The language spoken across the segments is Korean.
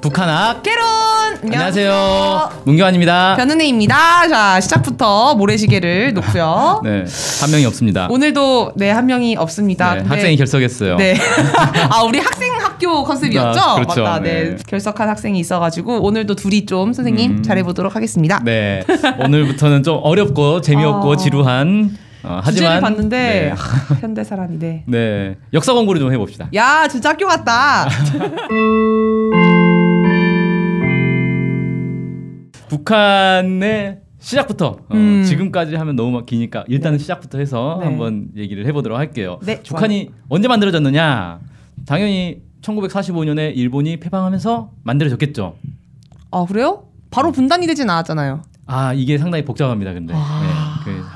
북한학 개론 안녕하세요. 문교환입니다. 변은혜입니다. 자 시작부터 모래시계를 놓고요. 네, 한 명이 없습니다. 오늘도 네한 명이 없습니다. 네, 학생이 결석했어요. 네. 아 우리 학생 학교 컨셉이었죠? 아, 그렇죠. 맞다. 네. 네. 결석한 학생이 있어가지고 오늘도 둘이 좀 선생님 음. 잘해보도록 하겠습니다. 네, 오늘부터는 좀 어렵고 재미없고 어. 지루한 어, 하지만 봤는데 네, 하, 현대 사람이네. 네, 역사 공부를 좀 해봅시다. 야 진짜 학교 같다. 북한의 시작부터 어, 음. 지금까지 하면 너무 막 기니까 일단은 시작부터 해서 네. 한번 얘기를 해보도록 할게요. 네, 북한이 언제 만들어졌느냐? 당연히 1945년에 일본이 패방하면서 만들어졌겠죠. 아 그래요? 바로 분단이 되진 않았잖아요. 아 이게 상당히 복잡합니다. 근데 아.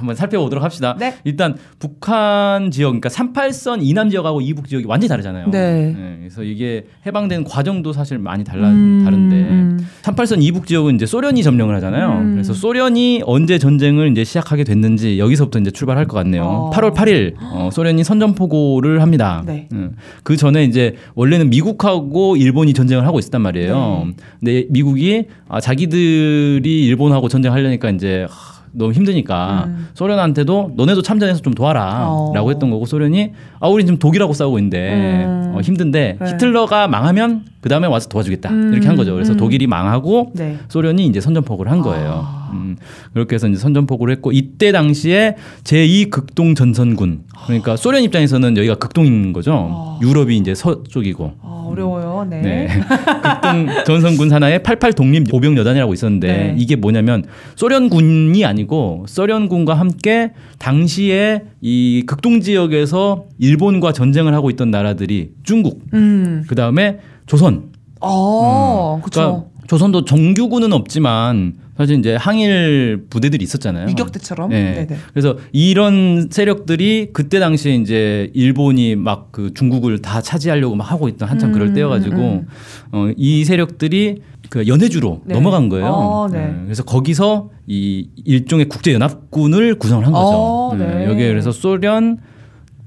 네, 그 한번 살펴보도록 합시다. 네. 일단 북한 지역, 그러니까 38선 이남 지역하고 이북 지역이 완전히 다르잖아요. 네. 그래서 이게 해방된 과정도 사실 많이 달라 음, 다른데 음. 38선 이북 지역은 이제 소련이 점령을 하잖아요. 음. 그래서 소련이 언제 전쟁을 이제 시작하게 됐는지 여기서부터 이제 출발할 것 같네요. 어. 8월 8일 어, 소련이 선전포고를 합니다. 네. 음. 그 전에 이제 원래는 미국하고 일본이 전쟁을 하고 있었단 말이에요. 네. 근데 미국이 아, 자기들이 일본하고 전쟁하려니까 이제 하, 너무 힘드니까 음. 소련한테도 너네도 참전해서 좀 어. 도와라라고 했던 거고 소련이 아 우리 지금 독일하고 싸우고 있는데 음. 어, 힘든데 네. 히틀러가 망하면 그 다음에 와서 도와주겠다 음. 이렇게 한 거죠. 그래서 음. 독일이 망하고 네. 소련이 이제 선전포고를 한 거예요. 아. 음, 그렇게 해서 이제 선전포고를 했고 이때 당시에 제2 극동 전선군 그러니까 소련 입장에서는 여기가 극동인 거죠. 아. 유럽이 이제 서쪽이고 아 어려워요. 네. 네. 극동 전선군 산하에 88 독립 보병 여단이라고 있었는데 네. 이게 뭐냐면 소련군이 아니고 소련군과 함께 당시에 이 극동 지역에서 일본과 전쟁을 하고 있던 나라들이 중국, 음. 그 다음에 조선. 어, 음. 그렇죠. 그러니까 조선도 정규군은 없지만 사실 이제 항일 부대들이 있었잖아요. 유격대처럼. 네. 네네. 그래서 이런 세력들이 그때 당시에 이제 일본이 막 그 중국을 다 차지하려고 막 하고 있던 한참 그럴 음, 때여가지고 음. 어, 이 세력들이 그 연해주로 네. 넘어간 거예요. 어, 네. 그래서 거기서 이 일종의 국제 연합군을 구성을 한 거죠. 어, 네. 여기에 그래서 소련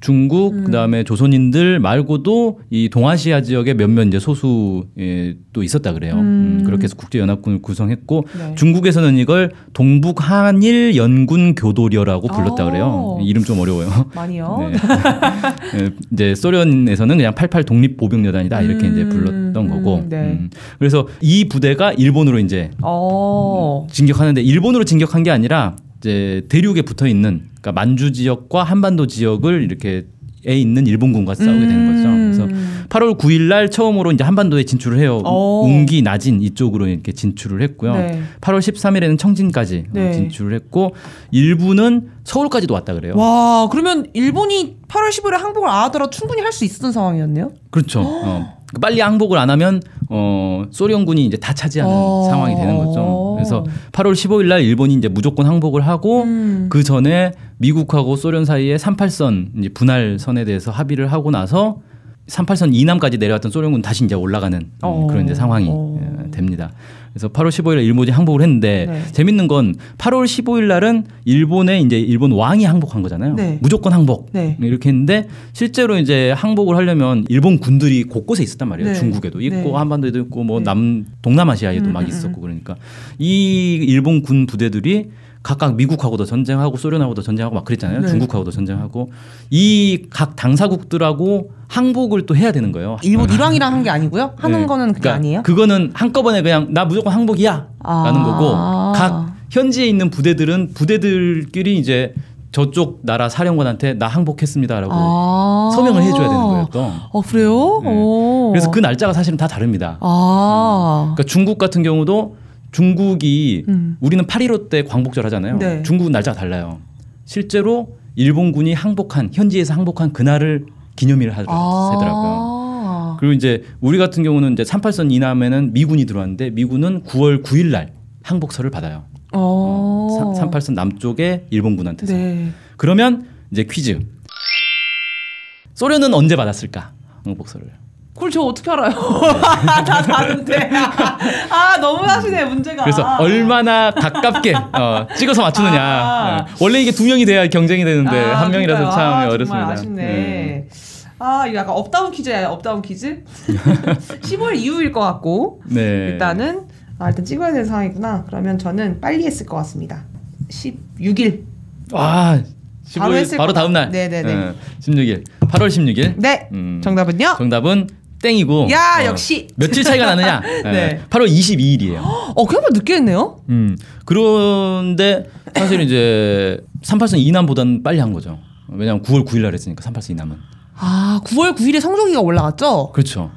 중국 음. 그다음에 조선인들 말고도 이 동아시아 지역에 몇몇 이제 소수 예, 또 있었다 그래요. 음. 음, 그렇게 해서 국제 연합군을 구성했고 네. 중국에서는 이걸 동북 한일 연군 교도려라고 불렀다 어. 그래요. 이름 좀 어려워요. 많이요. 네. 예, 이제 소련에서는 그냥 88 독립 보병 여단이다 이렇게 이제 음, 불렀던 거고. 음, 네. 음. 그래서 이 부대가 일본으로 이제 어. 진격하는데 일본으로 진격한 게 아니라 이제 대륙에 붙어 있는 그러니까 만주 지역과 한반도 지역을 이렇게 에 있는 일본군과 싸우게 되는 거죠. 그래서 음. 8월 9일 날 처음으로 이제 한반도에 진출을 해요. 어. 웅기 나진 이쪽으로 이렇게 진출을 했고요. 네. 8월 13일에는 청진까지 어, 네. 진출을 했고 일부는 서울까지도 왔다 그래요. 와, 그러면 일본이 8월 15일에 항복을 안 하더라도 충분히 할 수 있었던 상황이었네요. 그렇죠. 어. 빨리 항복을 안 하면 어, 소련군이 이제 다 차지하는 어. 상황이 되는 거죠. 그래서 8월 15일 날 일본이 이제 무조건 항복을 하고 음. 그 전에 미국하고 소련 사이에 38선 이제 분할 선에 대해서 합의를 하고 나서 38선 이남까지 내려왔던 소련군 다시 이제 올라가는 음, 어. 그런 이제 상황이 어. 예, 됩니다. 그래서 8월 15일 날 일본이 항복을 했는데 네. 재밌는 건 8월 15일 날은 일본의 이제 일본 왕이 항복한 거잖아요. 네. 무조건 항복 네. 이렇게 했는데 실제로 이제 항복을 하려면 일본 군들이 곳곳에 있었단 말이에요. 네. 중국에도 있고 네. 한반도에도 있고 뭐 네. 남 동남아시아에도 음, 막 음, 있었고 그러니까 이 일본 군 부대들이 각각 미국하고도 전쟁하고 소련하고도 전쟁하고 막 그랬잖아요. 네. 중국하고도 전쟁하고 이 각 당사국들하고 항복을 또 해야 되는 거예요. 일본 일왕이랑 한 게 아니고요. 하는 네. 거는 그게 그러니까 아니에요. 그거는 한꺼번에 그냥 나 무조건 항복이야 아. 라는 거고 각 현지에 있는 부대들은 부대들끼리 이제 저쪽 나라 사령관한테 나 항복했습니다라고 아. 서명을 해줘야 되는 거예요 또. 어 그래요? 네. 오. 그래서 그 날짜가 사실은 다 다릅니다. 아. 그러니까 중국 같은 경우도 중국이 음. 우리는 8.15 때 광복절 하잖아요. 네. 중국은 날짜가 달라요. 실제로 일본군이 항복한 현지에서 항복한 그날을 기념일을 하더라고요. 아. 그리고 이제 우리 같은 경우는 이제 38선 이남에는 미군이 들어왔는데 미군은 9월 9일 날 항복서를 받아요. 어. 38선 남쪽의 일본군한테서. 네. 그러면 이제 퀴즈. 소련은 언제 받았을까? 항복서를. 그걸 저 어떻게 알아요? 다 다른데. 아, 너무 하시네, 문제가. 그래서 얼마나 가깝게 어, 찍어서 맞추느냐. 아. 네. 원래 이게 두 명이 돼야 경쟁이 되는데 아, 한 명이라서. 참 아, 어렵습니다. 아쉽네. 아 이거 약간 up down 퀴즈야 up down 퀴즈 15일 이후일 것 같고 네. 일단은 아 일단 찍어야 되는 상황이구나 그러면 저는 빨리 했을 것 같습니다 16일 아, 15일 바로 바로. 다음 날. 네네네. 어, 16일. 8월 16일. 네 음, 정답은요 정답은 땡이고. 야, 어, 역시. 며칠 차이가 나느냐? 네. 8월 22일이에요. 어 그래도 늦게 했네요 음. 그런데 사실 이제 383 이남보다는 빨리 한 거죠. 왜냐면 9월 9일 날 했으니까 384 이남은. 아 9월 9일에 성조기가 올라갔죠 그렇죠.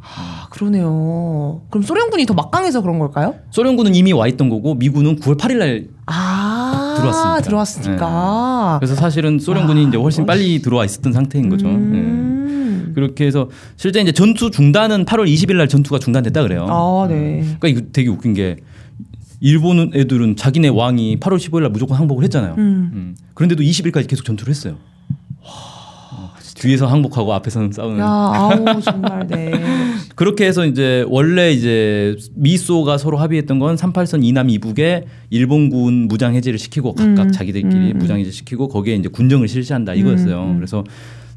아 그러네요 그럼 소련군이 더 막강해서 그런 걸까요 소련군은 이미 와 있던 거고 미군은 9월 8일 날 아 들어왔습니다. 네. 들어왔으니까 그래서 사실은 소련군이 아, 이제 훨씬 빨리 들어와 있었던 상태인 거죠. 네. 음. 그렇게 해서 실제 이제 전투 중단은 8월 20일 날 전투가 중단됐다 그래요. 아, 네. 그러니까 이거 되게 웃긴 게 일본 애들은 자기네 왕이 8월 15일 날 무조건 항복을 했잖아요. 음. 음. 그런데도 20일까지 계속 전투를 했어요. 어, 뒤에서 항복하고 앞에서는 싸우는. 야, 아우 정말 네. 그렇게 해서 이제 원래 이제 미소가 서로 합의했던 건 38선 이남 이북에 일본군 무장 해제를 시키고 각각 음, 자기들끼리 음, 무장 해제 시키고 거기에 이제 군정을 실시한다 이거였어요. 음, 음. 그래서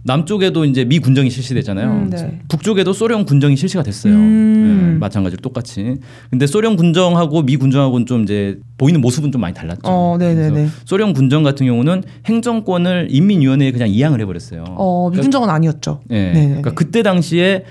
남쪽에도 이제 미 군정이 실시됐잖아요. 음, 네. 북쪽에도 소련 군정이 실시가 됐어요. 음. 네, 마찬가지로 똑같이. 근데 소련 군정하고 미 군정하고는 좀 이제 보이는 모습은 좀 많이 달랐죠. 어, 네네네. 그래서 소련 군정 같은 경우는 행정권을 인민위원회에 그냥 이양을 해버렸어요. 어, 미 군정은 아니었죠. 예. 네네네. 그러니까 그때 당시에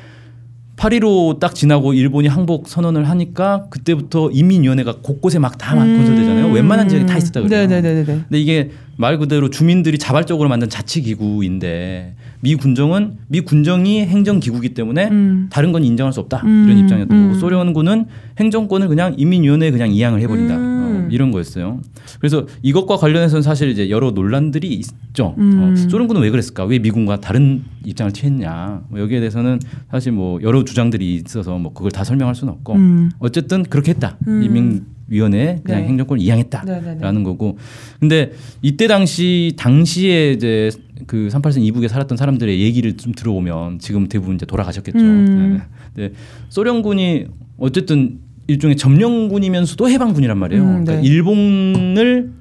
8.15딱 지나고 일본이 항복 선언을 하니까 그때부터 인민위원회가 곳곳에 막다 음. 건설되잖아요. 웬만한 지역에 다 있었다 그래요. 네네네네. 근데 이게 말 그대로 주민들이 자발적으로 만든 자치기구인데 미 군정은 미 군정이 행정기구이기 때문에 음. 다른 건 인정할 수 없다 음. 이런 입장이었던 음. 거고 소련군은 행정권을 그냥 인민위원회에 그냥 이양을 해버린다 음. 어, 이런 거였어요. 그래서 이것과 관련해서는 사실 이제 여러 논란들이 있죠. 음. 어, 소련군은 왜 그랬을까? 왜 미군과 다른 입장을 취했냐? 뭐 여기에 대해서는 사실 뭐 여러 주장들이 있어서 뭐 그걸 다 설명할 수는 없고 음. 어쨌든 그렇게 했다. 음. 인민 위원회에 그냥 네. 행정권을 이양했다라는 네네네. 거고. 근데 이때 당시 당시에 이제 그 38선 이북에 살았던 사람들의 얘기를 좀 들어보면 지금 대부분 이제 돌아가셨겠죠. 음. 네. 네. 소련군이 어쨌든 일종의 점령군이면서도 해방군이란 말이에요. 음, 그러니까 네. 일본을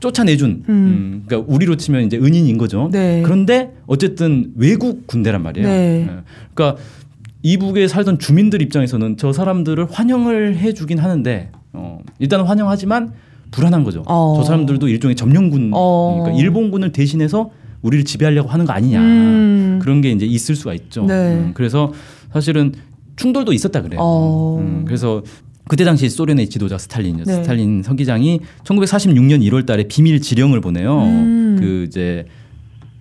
쫓아내준, 음. 음, 그러니까 우리로 치면 이제 은인인 거죠. 네. 그런데 어쨌든 외국 군대란 말이에요. 네. 네. 그러니까 이북에 살던 주민들 입장에서는 저 사람들을 환영을 해주긴 하는데 어, 일단 환영하지만 불안한 거죠. 어. 저 사람들도 일종의 점령군, 어. 그러니까 일본군을 대신해서 우리를 지배하려고 하는 거 아니냐 음. 그런 게 이제 있을 수가 있죠. 네. 음, 그래서 사실은 충돌도 있었다 그래요. 어. 음, 그래서 그때 당시 소련의 지도자 스탈린이요. 네. 스탈린 서기장이 1946년 1월달에 비밀 지령을 보내요. 음. 그 이제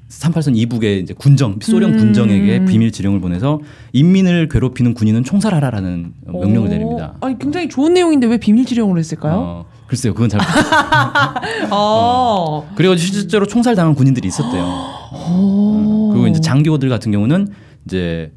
38선 이북의 이제 군정 소련 음. 군정에게 비밀 지령을 보내서 인민을 괴롭히는 군인은 총살하라라는 명령을 어. 내립니다. 아니 굉장히 좋은 내용인데 왜 비밀 지령을 했을까요? 어, 글쎄요, 그건 잘 모르겠어요. 어. 그래가지고 실제로 총살 당한 군인들이 있었대요. 어. 그리고 이제 장교들 같은 경우는 이제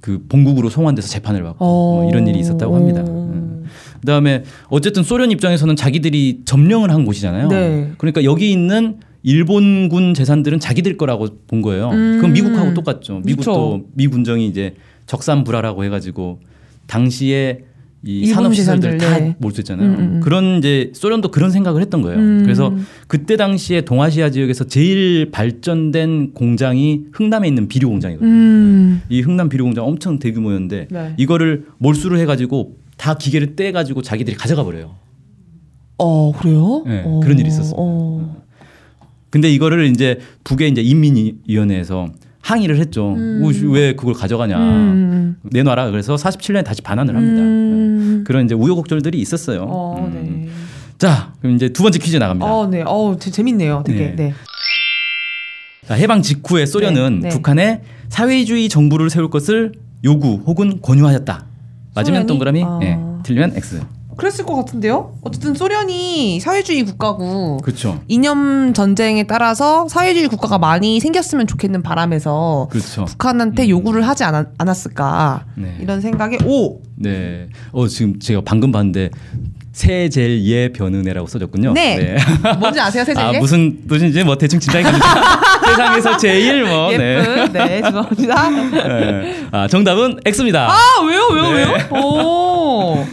그 본국으로 송환돼서 재판을 받고 뭐 이런 일이 있었다고 합니다. 음. 그다음에 어쨌든 소련 입장에서는 자기들이 점령을 한 곳이잖아요. 네. 그러니까 여기 있는 일본군 재산들은 자기들 거라고 본 거예요. 음. 그럼 미국하고 똑같죠. 미국도 그쵸. 미 군정이 이제 적산불화라고 해가지고 당시에 이 산업 시설들 다 네. 몰수했잖아요. 음, 음, 음. 그런 이제 소련도 그런 생각을 했던 거예요. 음. 그래서 그때 당시에 동아시아 지역에서 제일 발전된 공장이 흥남에 있는 비료 공장이거든요. 음. 이 흥남 비료 공장 엄청 대규모였는데 네. 이거를 몰수를 해가지고 다 기계를 떼가지고 자기들이 가져가 버려요. 어 그래요? 네, 어. 그런 일이 있었어요. 어. 근데 이거를 이제 북의 이제 인민위원회에서 항의를 했죠. 음. 오, 왜 그걸 가져가냐. 음. 내놔라. 그래서 47년에 다시 반환을 합니다. 음. 그런 이제 우여곡절들이 있었어요. 어, 음. 네. 자, 그럼 이제 두 번째 퀴즈 나갑니다. 어, 네. 어, 재- 재밌네요. 되게. 네. 네. 자, 해방 직후에 소련은 네, 네. 북한에 사회주의 정부를 세울 것을 요구 혹은 권유하였다. 맞으면 소련이? 동그라미, 아. 예, 틀리면 X. 그랬을 것 같은데요. 어쨌든 소련이 사회주의 국가고 그렇죠. 이념 전쟁에 따라서 사회주의 국가가 많이 생겼으면 좋겠는 바람에서 그렇죠. 북한한테 요구를 하지 않았, 않았을까 네. 이런 생각에 오 네. 어 지금 제가 방금 봤는데 세젤 예 변은혜라고 써졌군요. 네. 뭔지 아세요 세제게 아 무슨 뜻인지 뭐 대충 짐작이 갑니다. 세상에서 제일 뭐 네. 예쁜 네, 죄송합니다. 네. 아 정답은 X입니다. 아 왜요 왜요 네. 왜요? 오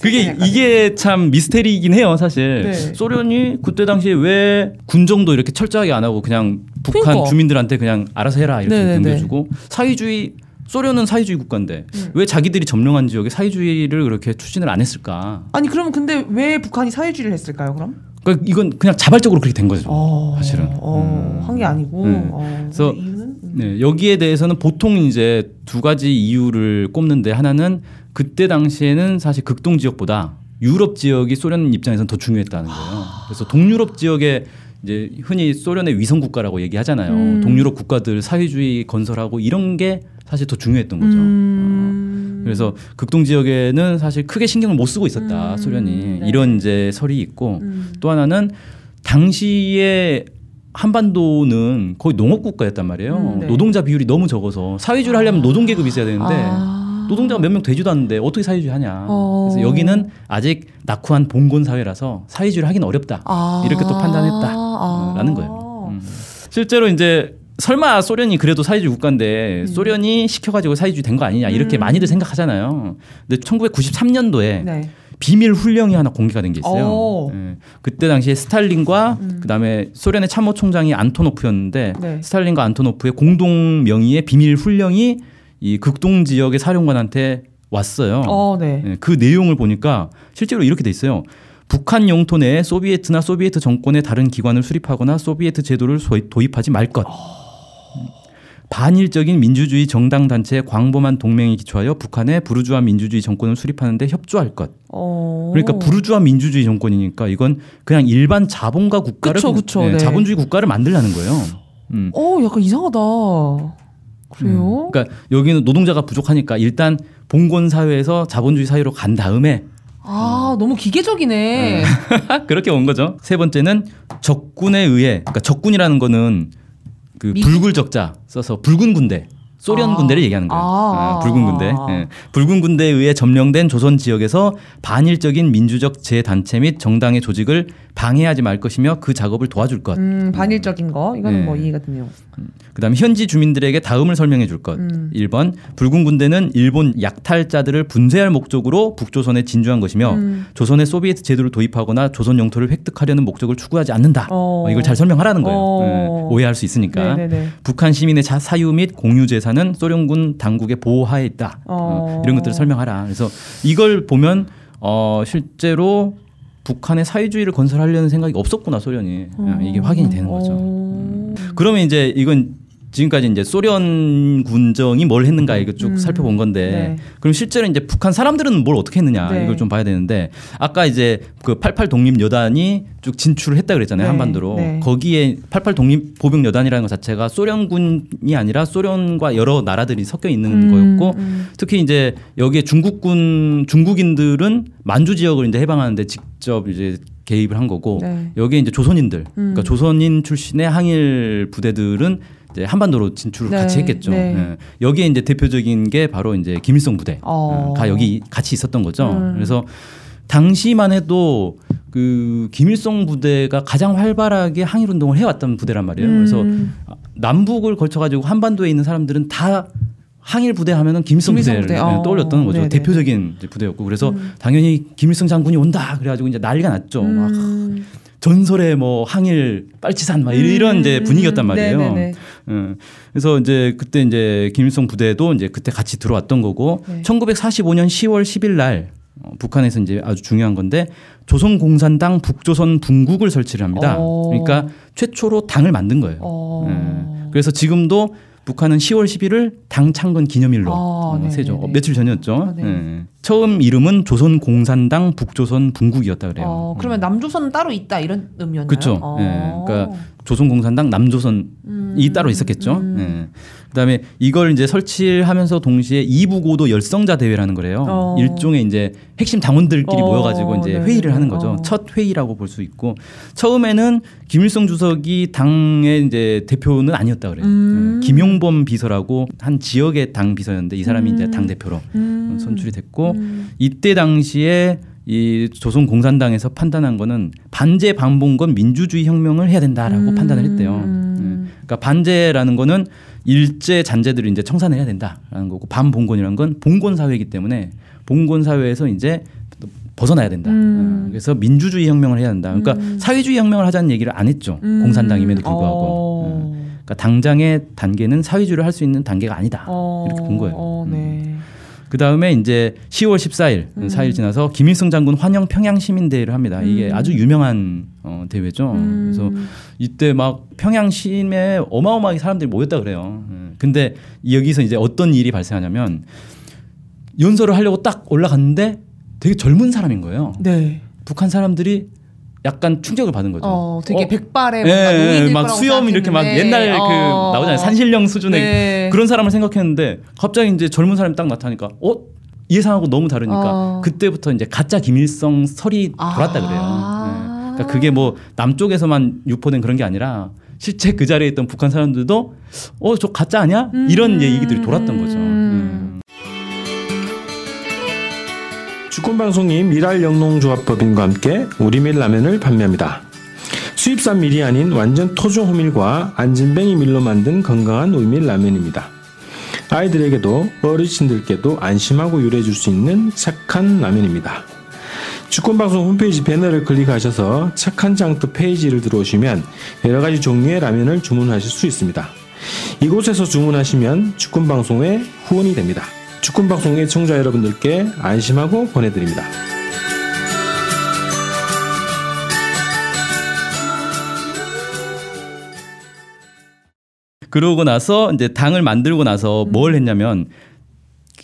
그게 이게 참 미스테리이긴 해요, 사실. 네. 소련이 그때 당시에 왜 군정도 이렇게 철저하게 안 하고 그냥 북한 그러니까. 주민들한테 그냥 알아서 해라 이렇게 네네네. 넘겨주고 사회주의 소련은 사회주의 국가인데 음. 왜 자기들이 점령한 지역에 사회주의를 그렇게 추진을 안 했을까? 아니 그러면 근데 왜 북한이 사회주의를 했을까요? 그럼? 그러니까 이건 그냥 자발적으로 그렇게 된 거죠. 어, 사실은. 어, 음. 한게 아니고. 음. 어, 그래서 음. 네, 여기에 대해서는 보통 이제 두 가지 이유를 꼽는데 하나는 그때 당시에는 사실 극동 지역보다 유럽 지역이 소련 입장에서는 더 중요했다는 거예요. 그래서 동유럽 지역에 이제 흔히 소련의 위성 국가라고 얘기하잖아요. 음. 동유럽 국가들 사회주의 건설하고 이런 게 사실 더 중요했던 거죠. 음. 어, 그래서 극동 지역에는 사실 크게 신경을 못 쓰고 있었다 음, 소련이 네. 이런 이제 설이 있고 음. 또 하나는 당시에 한반도는 거의 농업 국가였단 말이에요. 음, 네. 노동자 비율이 너무 적어서 사회주의를 하려면 노동 계급이 있어야 되는데 아. 노동자가 몇 명 되지도 않는데 어떻게 사회주의 하냐. 어. 그래서 여기는 아직 낙후한 봉건 사회라서 사회주의를 하기는 어렵다. 아. 이렇게 또 판단했다. 아. 라는 거예요. 음. 실제로 이제 설마 소련이 그래도 사회주의 국가인데 소련이 시켜가지고 사회주의 된 거 아니냐 이렇게 음. 많이들 생각하잖아요. 근데 1993년도에 네. 비밀 훈령이 하나 공개가 된 게 있어요. 오. 예. 그때 당시에 스탈린과 음. 그다음에 소련의 참모총장이 안토노프였는데 네. 스탈린과 안토노프의 공동 명의의 비밀 훈령이 이 극동 지역의 사령관한테 왔어요. 어, 네. 예, 그 내용을 보니까 실제로 이렇게 돼 있어요. 북한 영토 내에 소비에트나 소비에트 정권의 다른 기관을 수립하거나 소비에트 제도를 도입하지 말 것. 반일적인 민주주의 정당 단체의 광범한 동맹에 기초하여 북한의 부르주아 민주주의 정권을 수립하는데 협조할 것. 어. 그러니까 부르주아 민주주의 정권이니까 이건 그냥 일반 자본가 국가를 그쵸, 그쵸, 예, 네. 자본주의 국가를 만들려는 거예요. 음. 어, 약간 이상하다. 그래요? 음. 그러니까 여기는 노동자가 부족하니까 일단 봉건 사회에서 자본주의 사회로 간 다음에 아, 너무 기계적이네. 그렇게 온 거죠. 세 번째는 적군에 의해 그러니까 적군이라는 거는 그 미- 붉을 적자 써서 붉은 군대 소련 아. 군대를 얘기하는 거예요. 아. 아, 붉은 군대. 예. 붉은 군대에 의해 점령된 조선 지역에서 반일적인 민주적 재단체 및 정당의 조직을 방해하지 말 것이며 그 작업을 도와줄 것. 음, 반일적인 거. 이거는 네. 뭐 이해가 되네요. 그다음에 현지 주민들에게 다음을 설명해 줄 것. 음. 1번 붉은 군대는 일본 약탈자들을 분쇄할 목적으로 북조선에 진주한 것이며 음. 조선의 소비에트 제도를 도입하거나 조선 영토를 획득하려는 목적을 추구하지 않는다. 어. 어, 이걸 잘 설명하라는 거예요. 어. 예, 오해할 수 있으니까. 네네네. 북한 시민의 자, 사유 및 공유 재산 은 소련군 당국의 보호하에 있다. 어, 어. 이런 것들을 설명하라. 그래서 이걸 보면 어, 실제로 북한의 사회주의를 건설하려는 생각이 없었구나 소련이 어, 이게 확인이 되는 거죠. 어. 그러면 이제 이건 지금까지 이제 소련 군정이 뭘 했는가 이거 쭉 음. 살펴본 건데 네. 그럼 실제로 이제 북한 사람들은 뭘 어떻게 했느냐 네. 이걸 좀 봐야 되는데 아까 이제 그 88 독립 여단이 쭉 진출을 했다 그랬잖아요 네. 한반도로 네. 거기에 88 독립 보병 여단이라는 것 자체가 소련군이 아니라 소련과 여러 나라들이 섞여 있는 음, 거였고 음. 특히 이제 여기에 중국군 중국인들은 만주 지역을 이제 해방하는데 직접 이제 개입을 한 거고 네. 여기에 이제 조선인들 그러니까 음. 조선인 출신의 항일 부대들은 이제 한반도로 진출을 네, 같이 했겠죠. 네. 예. 여기에 이제 대표적인 게 바로 이제 김일성 부대가 어. 여기 같이 있었던 거죠. 음. 그래서 당시만 해도 그 김일성 부대가 가장 활발하게 항일 운동을 해왔던 부대란 말이에요. 그래서 음. 남북을 걸쳐가지고 한반도에 있는 사람들은 다 항일 부대 하면은 김일성, 김일성 부대를 부대. 어. 떠올렸던 거죠. 네네. 대표적인 부대였고 그래서 음. 당연히 김일성 장군이 온다 그래가지고 이제 난리가 났죠. 막 음. 전설의 뭐 항일 빨치산 막 이런 이제 분위기였단 말이에요. 네네네. 음, 그래서 이제 그때 이제 김일성 부대도 이제 그때 같이 들어왔던 거고 네. 1945년 10월 10일 날 어, 북한에서 이제 아주 중요한 건데 조선공산당 북조선 분국을 설치를 합니다. 어. 그러니까 최초로 당을 만든 거예요. 어. 예. 그래서 지금도 북한은 10월 10일을 당 창건 기념일로 아, 어, 네네네. 세죠. 어, 며칠 전이었죠. 아, 네. 예. 처음 이름은 조선공산당 북조선 분국이었다 그래요. 어, 그러면 남조선은 따로 있다 이런 의미였나요? 그렇죠. 어. 예. 그러니까 조선공산당 남조선이 음. 따로 있었겠죠. 음. 예. 그다음에 이걸 이제 설치하면서 동시에 이부고도 열성자 대회라는 거래요. 어. 일종의 이제 핵심 당원들끼리 어, 모여가지고 이제 네네네. 회의를 하는 거죠. 어. 첫 회의라고 볼 수 있고 처음에는 김일성 주석이 당의 이제 대표는 아니었다 그래요. 음. 예. 김용범 비서라고 한 지역의 당 비서였는데 이 사람이 이제 음. 당 대표로 음. 선출이 됐고 음. 이때 당시에 이 조선 공산당에서 판단한 거는 반제 반봉건 민주주의 혁명을 해야 된다라고 음. 판단을 했대요. 음. 예. 그러니까 반제라는 거는 일제 잔재들을 이제 청산해야 된다라는 거고 반봉건이라는 건 봉건 사회이기 때문에 봉건 사회에서 이제 벗어나야 된다. 음. 어, 그래서 민주주의 혁명을 해야 된다. 그러니까 음. 사회주의 혁명을 하자는 얘기를 안 했죠. 음. 공산당임에도 불구하고. 어. 예. 그러니까 당장의 단계는 사회주의를 할 수 있는 단계가 아니다. 어, 이렇게 본 거예요. 어, 네. 그 다음에 이제 10월 14일 음. 4일 지나서 김일성 장군 환영 평양 시민 대회를 합니다. 이게 음. 아주 유명한 어, 대회죠. 음. 그래서 이때 막 평양 시내 어마어마하게 사람들이 모였다 그래요. 음. 근데 여기서 이제 어떤 일이 발생하냐면 연설을 하려고 딱 올라갔는데 되게 젊은 사람인 거예요. 네. 북한 사람들이 약간 충격을 받은 거죠. 어, 되게 어, 백발에 예, 노인일 막 수염 이렇게 막 옛날 그 어. 나오잖아요 산신령 수준의 네. 그런 사람을 생각했는데 갑자기 이제 젊은 사람이 딱 나타나니까 어 예상하고 너무 다르니까 어. 그때부터 이제 가짜 김일성 설이 돌았다 그래요. 아. 예. 그러니까 그게 뭐 남쪽에서만 유포된 그런 게 아니라 실제 그 자리에 있던 북한 사람들도 어 저 가짜 아니야 이런 음. 얘기들이 돌았던 거죠. 주권방송이 미랄 영농조합법인과 함께 우리밀 라면을 판매합니다. 수입산 밀이 아닌 완전 토종 호밀과 안진뱅이 밀로 만든 건강한 우리밀 라면입니다. 아이들에게도 어르신들께도 안심하고 요리해줄 수 있는 착한 라면입니다. 주권방송 홈페이지 배너를 클릭하셔서 착한 장터 페이지를 들어오시면 여러가지 종류의 라면을 주문하실 수 있습니다. 이곳에서 주문하시면 주권방송의 후원이 됩니다. 주권방송 애청자 여러분들께 안심하고 보내드립니다. 그러고 나서 이제 당을 만들고 나서 뭘 했냐면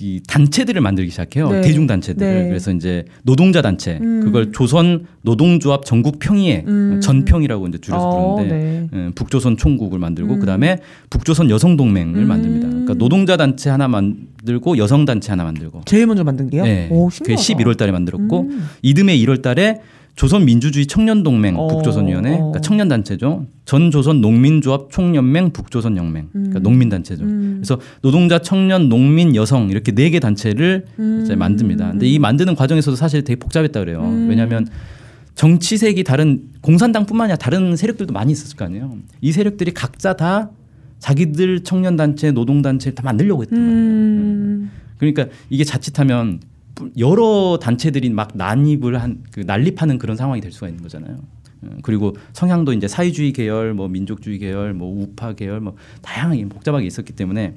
이 단체들을 만들기 시작해요. 네. 대중 단체들. 네. 그래서 이제 노동자 단체. 음. 그걸 조선 노동조합 전국 평의회 음. 전평이라고 이제 줄여서 어, 부르는데 네. 예, 북조선 총국을 만들고 음. 그다음에 북조선 여성 동맹을 음. 만듭니다. 그러니까 노동자 단체 하나 만들고 여성 단체 하나 만들고. 제일 먼저 만든 게요? 네. 오, 그게 신기하다. 11월 달에 만들었고 음. 이듬해 1월 달에 조선 민주주의 청년 동맹 어, 북조선위원회 어. 그러니까 청년 단체죠. 전 조선 농민조합 총연맹 북조선 영맹 그러니까 음. 농민 단체죠. 음. 그래서 노동자, 청년, 농민, 여성 이렇게 네 개 단체를 음. 이제 만듭니다. 근데 이 만드는 과정에서도 사실 되게 복잡했다 그래요. 음. 왜냐하면 정치색이 다른 공산당뿐만 아니라 다른 세력들도 많이 있었을 거 아니에요. 이 세력들이 각자 다 자기들 청년 단체, 노동 단체를 다 만들려고 했단 말이에요. 음. 그러니까 이게 자칫하면 여러 단체들이 막 난입을 한 그 난립하는 그런 상황이 될 수가 있는 거잖아요. 어, 그리고 성향도 이제 사회주의 계열, 뭐 민족주의 계열, 뭐 우파 계열, 뭐 다양하게 복잡하게 있었기 때문에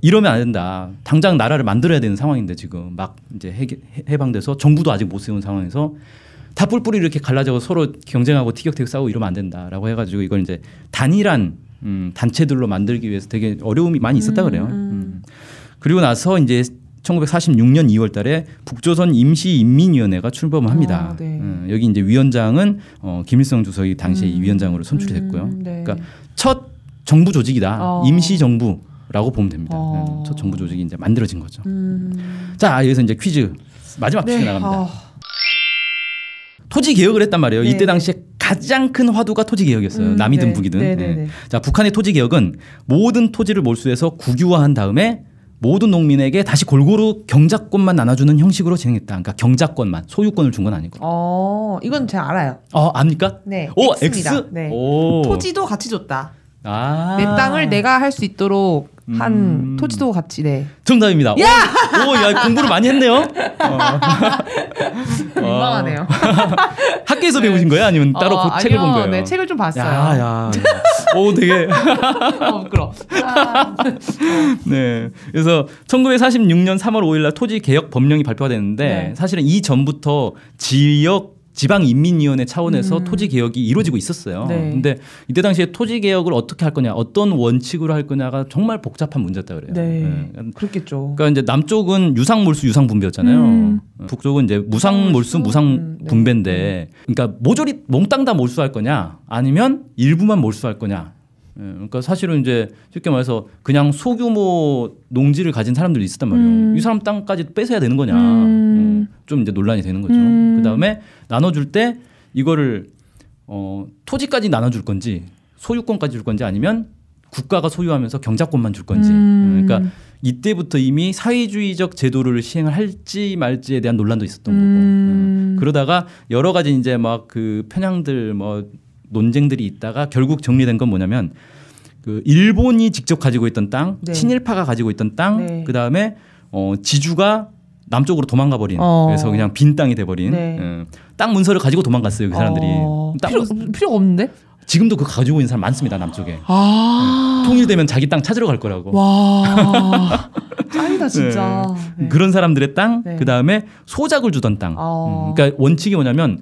이러면 안 된다. 당장 나라를 만들어야 되는 상황인데 지금 막 이제 해, 해방돼서 정부도 아직 못 세운 상황에서 다 뿔뿔이 이렇게 갈라져서 서로 경쟁하고 티격태격 싸우고 이러면 안 된다라고 해가지고 이걸 이제 단일한 음, 단체들로 만들기 위해서 되게 어려움이 많이 있었다 그래요. 음. 그리고 나서 이제 1946년 2월 달에 북조선 임시인민위원회가 출범을 합니다. 아, 네. 음, 여기 이제 위원장은 어, 김일성 주석이 당시 에 음. 위원장으로 선출이 됐고요. 음, 네. 그러니까 첫 정부 조직이다. 어. 임시정부라고 보면 됩니다. 어. 음, 첫 정부 조직이 이제 만들어진 거죠. 음. 자, 여기서 이제 퀴즈 마지막 퀴즈 네. 나갑니다. 아, 토지 개혁을 했단 말이에요. 네. 이때 당시에 가장 큰 화두가 토지 개혁이었어요. 음, 남이든 네. 북이든. 네, 네, 예. 네. 자, 북한의 토지 개혁은 모든 토지를 몰수해서 국유화한 다음에 모든 농민에게 다시 골고루 경작권만 나눠주는 형식으로 진행했다. 그러니까 경작권만 소유권을 준 건 아니고. 어, 이건 제가 알아요. 어, 압니까? 네. 오, X입니다. X. 네. 오. 토지도 같이 줬다. 아. 내 땅을 내가 할 수 있도록 한 음. 토지도 같이 네. 정답입니다. 야! 오, 오, 야, 공부를 많이 했네요. 어. 민망하네요. 학교에서 배우신 거예요? 아니면 따로 어, 그 책을 본 아니요. 거예요? 네, 책을 좀 봤어요. 야, 야. 오, 되게. 어, 부끄러. 아, 네. 그래서 1946년 3월 5일 날 토지 개혁 법령이 발표가 됐는데 네. 사실은 이 전부터 지역 지방 인민위원회 차원에서 음. 토지 개혁이 이루어지고 있었어요. 네. 근데 이때 당시에 토지 개혁을 어떻게 할 거냐, 어떤 원칙으로 할 거냐가 정말 복잡한 문제였다 그래요. 네. 그러니까 그렇겠죠. 그러니까 이제 남쪽은 유상 몰수 유상 분배였잖아요. 음. 북쪽은 이제 무상 몰수 무상 음, 네. 분배인데, 그러니까 모조리 몽땅 다 몰수할 거냐, 아니면 일부만 몰수할 거냐. 예, 그러니까 사실은 이제 쉽게 말해서 그냥 소규모 농지를 가진 사람들이 있었단 말이에요. 음. 이 사람 땅까지 뺏어야 되는 거냐. 음. 음, 좀 이제 논란이 되는 거죠. 음. 그 다음에 나눠줄 때 이거를 어, 토지까지 나눠줄 건지 소유권까지 줄 건지 아니면 국가가 소유하면서 경작권만 줄 건지. 음. 그러니까 이때부터 이미 사회주의적 제도를 시행을 할지 말지에 대한 논란도 있었던 거고. 음. 음. 그러다가 여러 가지 이제 막 그 편향들 뭐 논쟁들이 있다가 결국 정리된 건 뭐냐면 그 일본이 직접 가지고 있던 땅, 네. 친일파가 가지고 있던 땅, 네. 그 다음에 어 지주가 남쪽으로 도망가 버린 어. 그래서 그냥 빈 땅이 돼 버린 네. 예. 땅 문서를 가지고 도망갔어요 그 사람들이 어, 땅 필요, 문- 필요가 없는데? 지금도 그거 가지고 있는 사람 많습니다 남쪽에. 아. 통일되면 자기 땅 찾으러 갈 거라고. 와. 짱이다 진짜. 네. 그런 사람들의 땅, 네. 그 다음에 소작을 주던 땅. 어. 음, 그러니까 원칙이 뭐냐면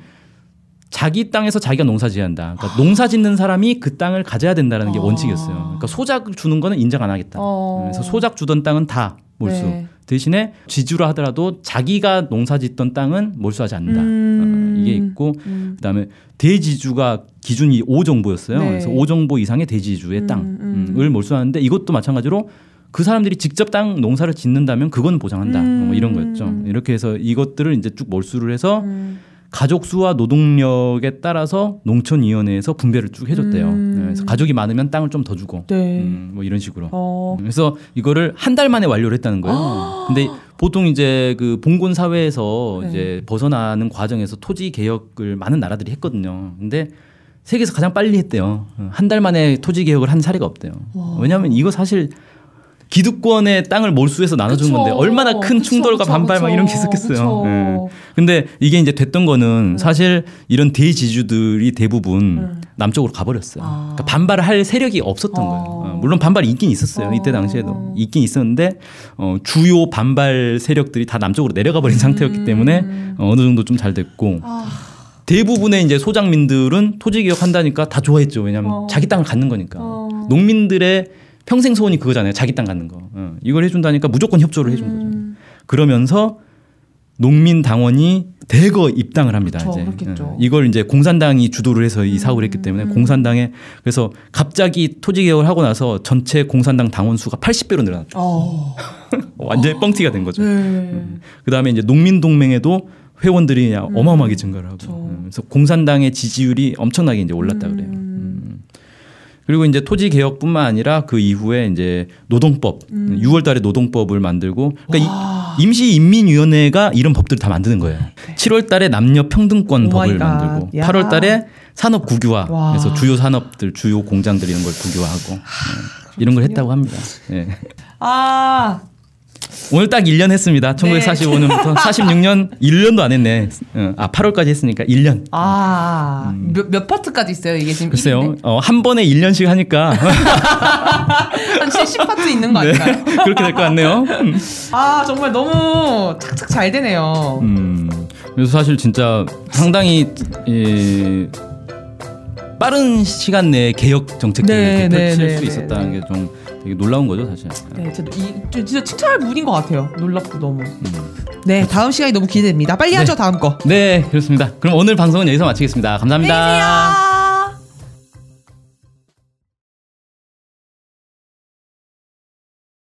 자기 땅에서 자기가 농사 지어야 한다. 그러니까 농사 짓는 사람이 그 땅을 가져야 된다는 게 아. 원칙이었어요. 그러니까 소작을 주는 거는 인정 안 하겠다. 어. 그래서 소작 주던 땅은 다 몰수. 네. 대신에 지주라 하더라도 자기가 농사 짓던 땅은 몰수하지 않는다. 음. 어, 이게 있고 음. 그다음에 대지주가 기준이 5정보였어요. 네. 그래서 5정보 이상의 대지주의 음, 땅을 음. 몰수하는데 이것도 마찬가지로 그 사람들이 직접 땅 농사를 짓는다면 그건 보장한다. 음. 뭐 이런 거였죠. 이렇게 해서 이것들을 이제 쭉 몰수를 해서 음. 가족 수와 노동력에 따라서 농촌위원회에서 분배를 쭉 해줬대요. 음. 네, 그래서 가족이 많으면 땅을 좀 더 주고, 네. 음, 뭐 이런 식으로. 어. 그래서 이거를 한 달 만에 완료를 했다는 거예요. 근데 보통 이제 그 봉건 사회에서 네. 이제 벗어나는 과정에서 토지 개혁을 많은 나라들이 했거든요. 근데 세계에서 가장 빨리 했대요. 한 달 만에 토지 개혁을 한 사례가 없대요. 왜냐하면 이거 사실 기득권의 땅을 몰수해서 나눠준 그쵸. 건데 얼마나 큰 그쵸, 충돌과 그쵸, 반발 막 이런 게. 있었겠어요. 예. 근데 이게 이제 됐던 거는 사실 이런 대지주들이 대부분 음. 남쪽으로 가버렸어요. 아. 그러니까 반발을 할 세력이 없었던 어. 거예요. 어, 물론 반발이 있긴 있었어요. 이때 어. 당시에도 있긴 있었는데 어, 주요 반발 세력들이 다 남쪽으로 내려가 버린 음. 상태였기 때문에 어, 어느 정도 좀 잘 됐고 아. 대부분의 이제 소장민들은 토지 개혁 한다니까 다 좋아했죠. 왜냐하면 어. 자기 땅을 갖는 거니까. 어. 농민들의 평생 소원이 그거잖아요. 자기 땅 갖는 거. 어, 이걸 해준다니까 무조건 협조를 해준 거죠. 음. 그러면서 농민 당원이 대거 입당을 합니다. 그쵸, 이제 그렇겠죠. 음. 어, 이걸 이제 공산당이 주도를 해서 이 사고를 했기 때문에 공산당에 그래서 갑자기 토지 개혁을 하고 나서 전체 공산당 당원 수가 80배로 늘어났죠. 어. 완전히 뻥튀기가 된 거죠. 네. 그다음에 이제 농민 동맹에도 회원들이 음. 어마어마하게 증가를 하고. 음, 그래서 공산당의 지지율이 엄청나게 이제 올랐다 그래요. 음. 그리고 이제 토지 개혁뿐만 아니라 그 이후에 이제 노동법, 음. 6월달에 노동법을 만들고 그러니까 이, 임시 인민위원회가 이런 법들을 다 만드는 거예요. 7월달에 남녀 평등권 법을 갓. 만들고 야. 8월달에 산업 국유화, 와. 그래서 주요 산업들, 주요 공장들 이런 걸 국유화하고 네. 이런 걸 했다고 합니다. 예. 아. 오늘 딱 1년 했습니다. 1945년부터 46년 1년도 안 했네. 어, 아 8월까지 했으니까 1년. 아. 몇, 몇 파트까지 있어요? 이게 지금 음. 글쎄요. 어, 한 번에 1년씩 하니까 한 70파트 있는 거 네, 아닌가요? 그렇게 될 것 같네요. 음. 아, 정말 너무 착착 잘 되네요. 음, 그래서 사실 진짜 상당히 이, 빠른 시간 내에 개혁 정책들을 네, 네, 펼칠 네, 수 네, 있었다는 게좀 되게 놀라운 거죠, 사실. 네, 진짜, 이, 저 진짜 칭찬할 분인 것 같아요. 놀랍고 너무. 음. 네, 다음 시간이 너무 기대됩니다. 빨리 하죠, 다음 거. 네, 그렇습니다. 그럼 오늘 방송은 여기서 마치겠습니다 감사합니다. 안녕히 계세요.